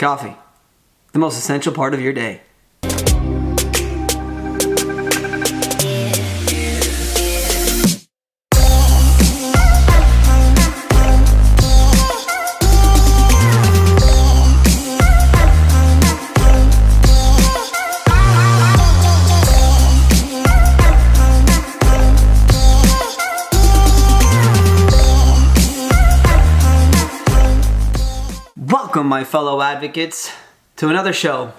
Coffee, the most essential part of your day. Welcome, my fellow advocates, to another show,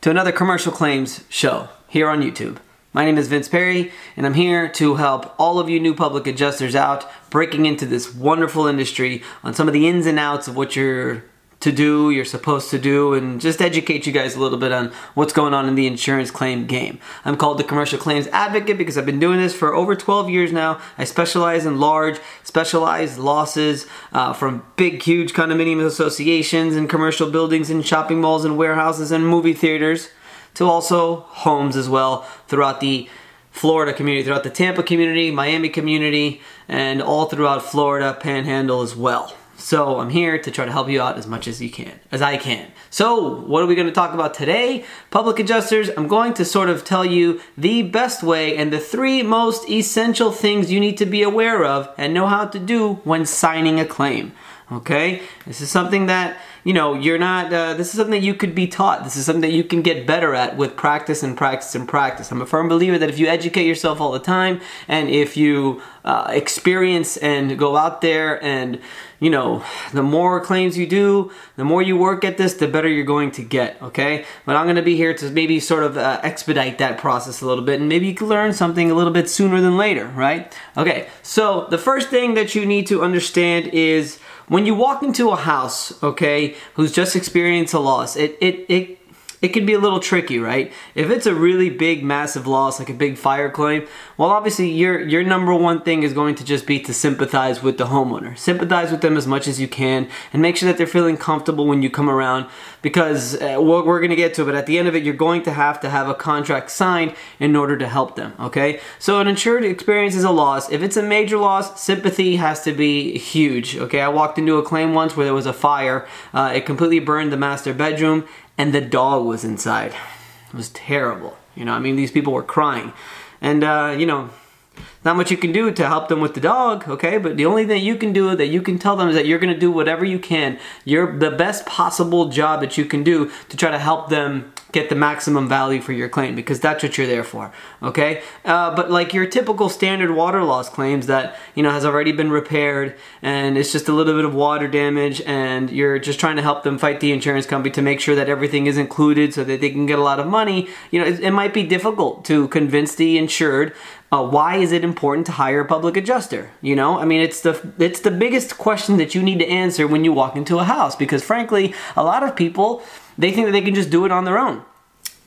to another commercial claims show here on YouTube. My name is Vince Perry, and I'm here to help all of you new public adjusters out breaking into this wonderful industry on some of the ins and outs of what you're to do, you're supposed to do, and just educate you guys a little bit on what's going on in the insurance claim game. I'm called the Commercial Claims Advocate because I've been doing this for over 12 years now. I specialize in large, specialized losses uh, from big, huge condominium associations and commercial buildings and shopping malls and warehouses and movie theaters to also homes as well throughout the Florida community, throughout the Tampa community, Miami community, and all throughout Florida Panhandle as well. So I'm here to try to help you out as much as you can, as I can. So what are we going to talk about today? Public adjusters, I'm going to sort of tell you the best way and the three most essential things you need to be aware of and know how to do when signing a claim. Okay? This is something that you know, you're not, uh, this is something that you could be taught. This is something that you can get better at with practice and practice and practice. I'm a firm believer that if you educate yourself all the time and if you uh, experience and go out there and, you know, the more claims you do, the more you work at this, the better you're going to get, okay? But I'm to be here to maybe sort of uh, expedite that process a little bit and maybe you can learn something a little bit sooner than later, right? Okay, so the first thing that you need to understand is when you walk into a house, okay, who's just experienced a loss, it, it, it it can be a little tricky, right? If it's a really big, massive loss, like a big fire claim, well, obviously your your number one thing is going to just be to sympathize with the homeowner. Sympathize with them as much as you can, and make sure that they're feeling comfortable when you come around. Because uh, we're, we're going to get to it, but at the end of it, you're going to have to have a contract signed in order to help them. Okay, so an insured experiences a loss. If it's a major loss, sympathy has to be huge. Okay, I walked into a claim once where there was a fire. Uh, it completely burned the master bedroom and the dog was inside. It was terrible. You know, I mean, these people were crying. And, uh, you know, not much you can do to help them with the dog, okay? But the only thing you can do that you can tell them is that you're to do whatever you can. You're the best possible job that you can do to try to help them get the maximum value for your claim because that's what you're there for okay uh, but like your typical standard water loss claims that you know has already been repaired and it's just a little bit of water damage and you're just trying to help them fight the insurance company to make sure that everything is included so that they can get a lot of money you know it, it might be difficult to convince the insured uh, why is it important to hire a public adjuster? You know, I mean, it's the it's the biggest question that you need to answer when you walk into a house because, frankly, a lot of people they think that they can just do it on their own.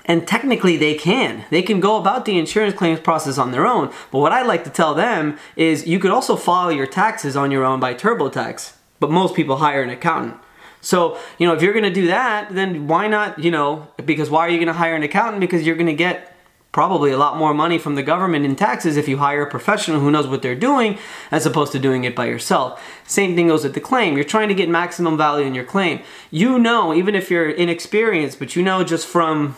And technically, they can. They can go about the insurance claims process on their own. But what I like to tell them is you could also file your taxes on your own by TurboTax. But most people hire an accountant. So, you know, if you're to do that, then why not, you know, because why are you to hire an accountant? Because you're to get probably a lot more money from the government in taxes if you hire a professional who knows what they're doing as opposed to doing it by yourself. Same thing goes with the claim. You're trying to get maximum value in your claim. You know, even if you're inexperienced, but you know just from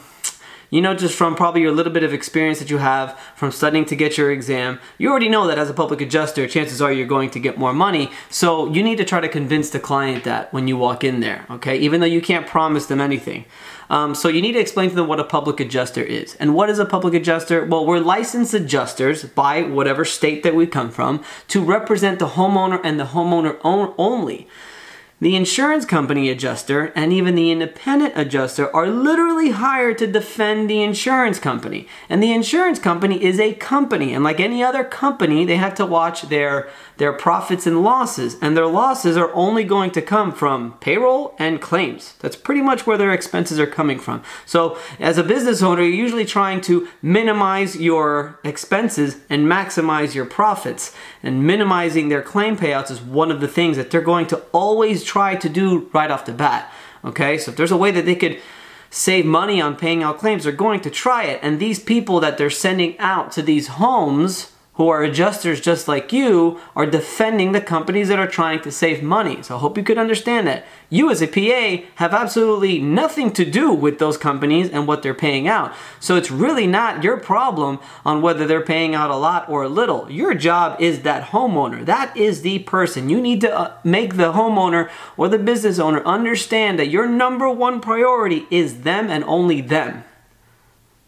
you know just from probably your little bit of experience that you have from studying to get your exam you already know that as a public adjuster chances are you're going to get more money so you need to try to convince the client that when you walk in there okay even though you can't promise them anything um, so you need to explain to them what a public adjuster is. And what is a public adjuster? Well, we're licensed adjusters by whatever state that we come from to represent the homeowner and the homeowner only. The insurance company adjuster and even the independent adjuster are literally hired to defend the insurance company. And the insurance company is a company, and like any other company, they have to watch their their profits and losses, and their losses are only going to come from payroll and claims. That's pretty much where their expenses are coming from. So, as a business owner, you're usually trying to minimize your expenses and maximize your profits. And minimizing their claim payouts is one of the things that they're going to always try to do right off the bat. Okay, so if there's a way that they could save money on paying out claims, they're going to try it. And these people that they're sending out to these homes who are adjusters just like you are defending the companies that are trying to save money. So I hope you could understand that. You as a PA have absolutely nothing to do with those companies and what they're paying out. So it's really not your problem on whether they're paying out a lot or a little. Your job is that homeowner. That is the person. You need to uh, make the homeowner or the business owner understand that your number one priority is them and only them.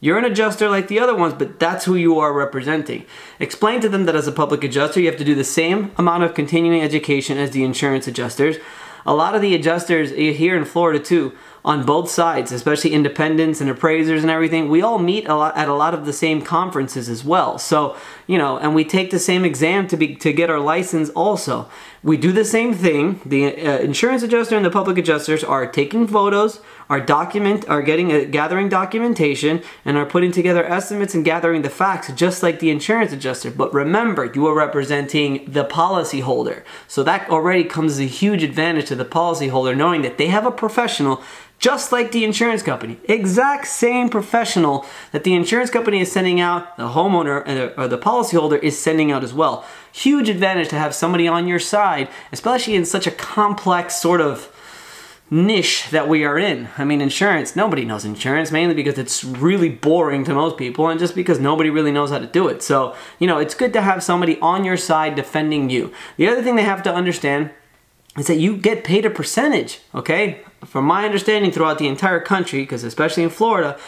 You're an adjuster like the other ones, but that's who you are representing. Explain to them that as a public adjuster, you have to do the same amount of continuing education as the insurance adjusters. A lot of the adjusters here in Florida, too, on both sides, especially independents and appraisers and everything, we all meet a lot, at a lot of the same conferences as well. So, you know, and we take the same exam to be to get our license also. We do the same thing. The uh, insurance adjuster and the public adjusters are taking photos, are document are getting a, gathering documentation and are putting together estimates and gathering the facts just like the insurance adjuster. But remember, you are representing the policyholder. So that already comes as a huge advantage to the policyholder knowing that they have a professional just like the insurance company. Exact same professional that the insurance company is sending out, the homeowner uh, or the policyholder is sending out as well. Huge advantage to have somebody on your side, especially in such a complex sort of niche that we are in. I mean, insurance, nobody knows insurance, mainly because it's really boring to most people and just because nobody really knows how to do it. So, you know, it's good to have somebody on your side defending you. The other thing they have to understand is that you get paid a percentage, okay? From my understanding throughout the entire country, because especially in Florida,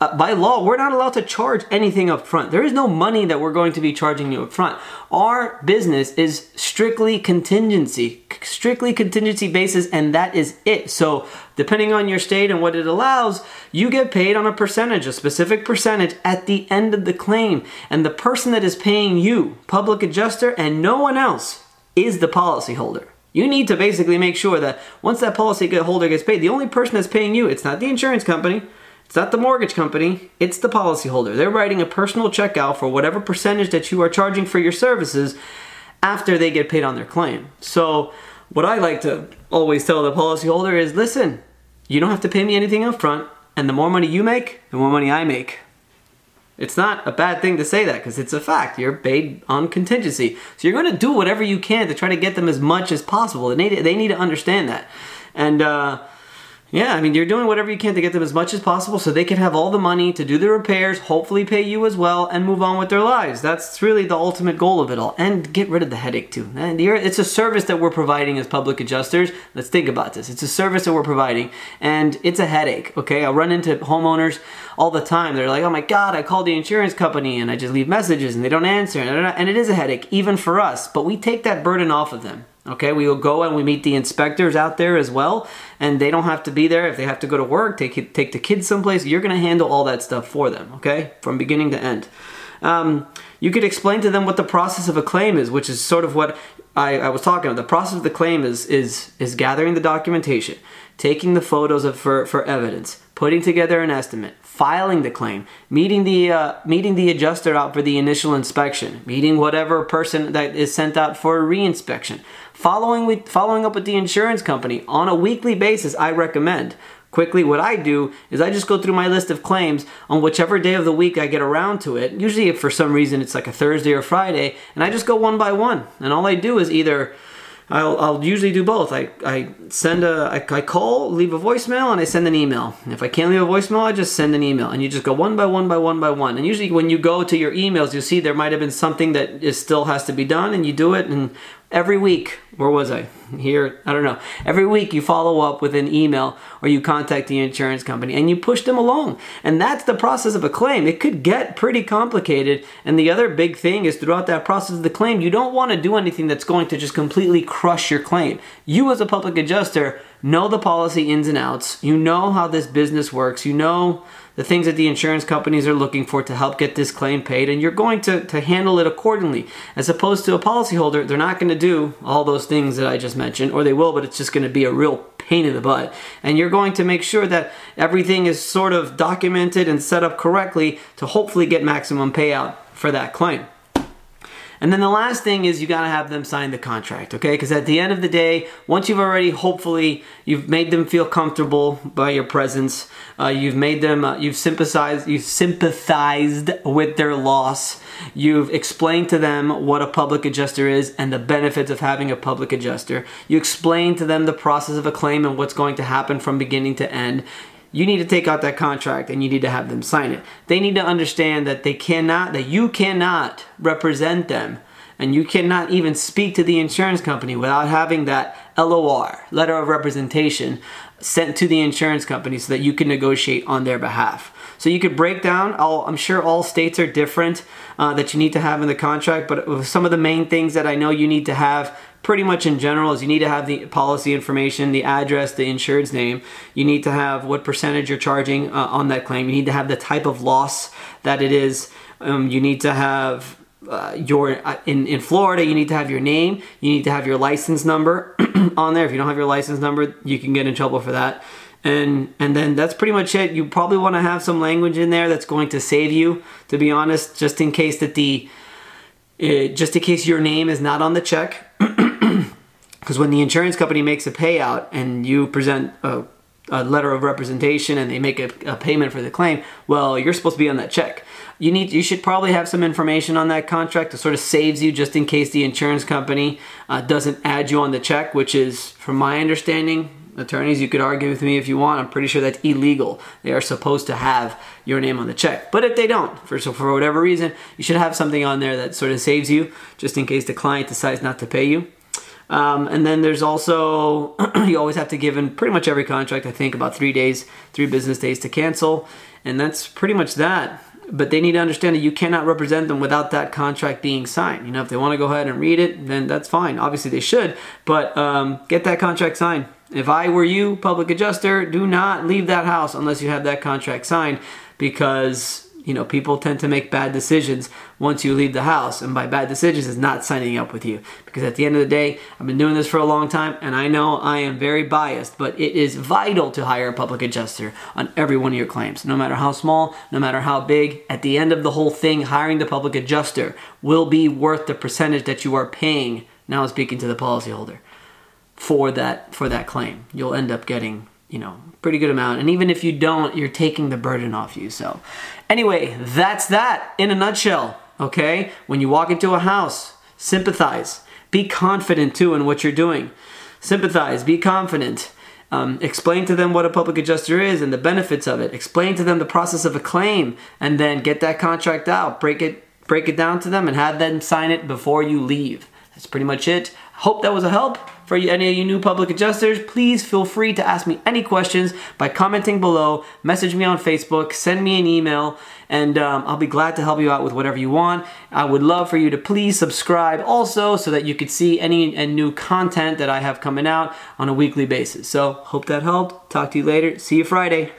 uh, by law, we're not allowed to charge anything up front. There is no money that we're going to be charging you up front. Our business is strictly contingency, strictly contingency basis, and that is it. So, depending on your state and what it allows, you get paid on a percentage, a specific percentage at the end of the claim. And the person that is paying you, public adjuster, and no one else, is the policyholder. You need to basically make sure that once that policy holder gets paid, the only person that's paying you, it's not the insurance company, it's not the mortgage company, it's the policyholder. They're writing a personal check out for whatever percentage that you are charging for your services after they get paid on their claim. So, what I like to always tell the policyholder is listen, you don't have to pay me anything up front, and the more money you make, the more money I make. It's not a bad thing to say that because it's a fact. You're paid on contingency. So you're going to do whatever you can to try to get them as much as possible. They need, they need to understand that. And, uh, yeah, I mean, you're doing whatever you can to get them as much as possible so they can have all the money to do the repairs, hopefully pay you as well, and move on with their lives. That's really the ultimate goal of it all. And get rid of the headache, too. And it's a service that we're providing as public adjusters. Let's think about this. It's a service that we're providing, and it's a headache, okay? I run into homeowners all the time. They're like, oh my God, I called the insurance company, and I just leave messages, and they don't answer. And it is a headache, even for us, but we take that burden off of them. Okay, we will go and we meet the inspectors out there as well, and they don't have to be there. If they have to go to work, take take the kids someplace, you're going to handle all that stuff for them. Okay, from beginning to end. Um, you could explain to them what the process of a claim is, which is sort of what I, I was talking about. The process of the claim is is is gathering the documentation, taking the photos of for for evidence, putting together an estimate, filing the claim, meeting the uh, meeting the adjuster out for the initial inspection, meeting whatever person that is sent out for a reinspection, Following with following up with the insurance company on a weekly basis, I recommend. Quickly, what I do is I just go through my list of claims on whichever day of the week I get around to it. Usually, if for some reason it's like a Thursday or Friday, and I just go one by one. And all I do is either I'll, I'll usually do both. I, I send a, I, I call, leave a voicemail, and I send an email. If I can't leave a voicemail, I just send an email. And you just go one by one by one by one. And usually when you go to your emails, you see there might have been something that is still has to be done, and you do it. And every week, where was I? Here, I don't know. Every week you follow up with an email or you contact the insurance company and you push them along. And that's the process of a claim. It could get pretty complicated. And the other big thing is throughout that process of the claim, you don't want to do anything that's going to just completely crush your claim. You, as a public adjuster, know the policy ins and outs. You know how this business works. You know the things that the insurance companies are looking for to help get this claim paid, and you're going to, to handle it accordingly. As opposed to a policyholder, they're not going to do all those things that I just mentioned, or they will, but it's just going to be a real pain in the butt. And you're going to make sure that everything is sort of documented and set up correctly to hopefully get maximum payout for that claim. And then the last thing is you got to have them sign the contract, okay? Because at the end of the day, once you've already, hopefully, you've made them feel comfortable by your presence, uh, you've made them, uh, you've sympathized, you've sympathized with their loss, you've explained to them what a public adjuster is and the benefits of having a public adjuster, you explain to them the process of a claim and what's going to happen from beginning to end you need to take out that contract and you need to have them sign it. They need to understand that they cannot, that you cannot represent them and you cannot even speak to the insurance company without having that LOR, letter of representation, sent to the insurance company so that you can negotiate on their behalf. So you could break down, all, I'm sure all states are different uh, that you need to have in the contract, but some of the main things that I know you need to have pretty much in general is you need to have the policy information, the address, the insured's name. You need to have what percentage you're charging uh, on that claim. You need to have the type of loss that it is. Um, you need to have uh, your uh, in in Florida. You need to have your name. You need to have your license number on there. If you don't have your license number, you can get in trouble for that. And and then that's pretty much it. You probably want to have some language in there that's going to save you. To be honest, just in case that the uh, just in case your name is not on the check because when the insurance company makes a payout and you present a, a letter of representation and they make a, a, payment for the claim, well, you're supposed to be on that check. You need, you should probably have some information on that contract that sort of saves you just in case the insurance company uh, doesn't add you on the check, which is, from my understanding, attorneys, you could argue with me if you want. I'm pretty sure that's illegal. They are supposed to have your name on the check. But if they don't, for so for whatever reason, you should have something on there that sort of saves you, just in case the client decides not to pay you. Um, and then there's also, you always have to give in pretty much every contract, I think, about three days, three business days to cancel. And that's pretty much that. But they need to understand that you cannot represent them without that contract being signed. You know, if they want to go ahead and read it, then that's fine. Obviously, they should, but um, get that contract signed. If I were you, public adjuster, do not leave that house unless you have that contract signed because you know, people tend to make bad decisions once you leave the house. And by bad decisions is not signing up with you. Because at the end of the day, I've been doing this for a long time and I know I am very biased, but it is vital to hire a public adjuster on every one of your claims. No matter how small, no matter how big, at the end of the whole thing, hiring the public adjuster will be worth the percentage that you are paying. Now speaking to the policyholder for that for that claim. You'll end up getting you know, pretty good amount. And even if you don't, you're taking the burden off you. So, anyway, that's that in a nutshell. Okay? When you walk into a house, sympathize. Be confident too in what you're doing. Sympathize, be confident. Um, explain to them what a public adjuster is and the benefits of it. Explain to them the process of a claim, and then get that contract out. Break it, break it down to them, and have them sign it before you leave. That's pretty much it. Hope that was a help. For any of you new public adjusters, please feel free to ask me any questions by commenting below, message me on Facebook, send me an email, and um, I'll be glad to help you out with whatever you want. I would love for you to please subscribe also so that you could see any new content that I have coming out on a weekly basis. So, hope that helped. Talk to you later. See you Friday.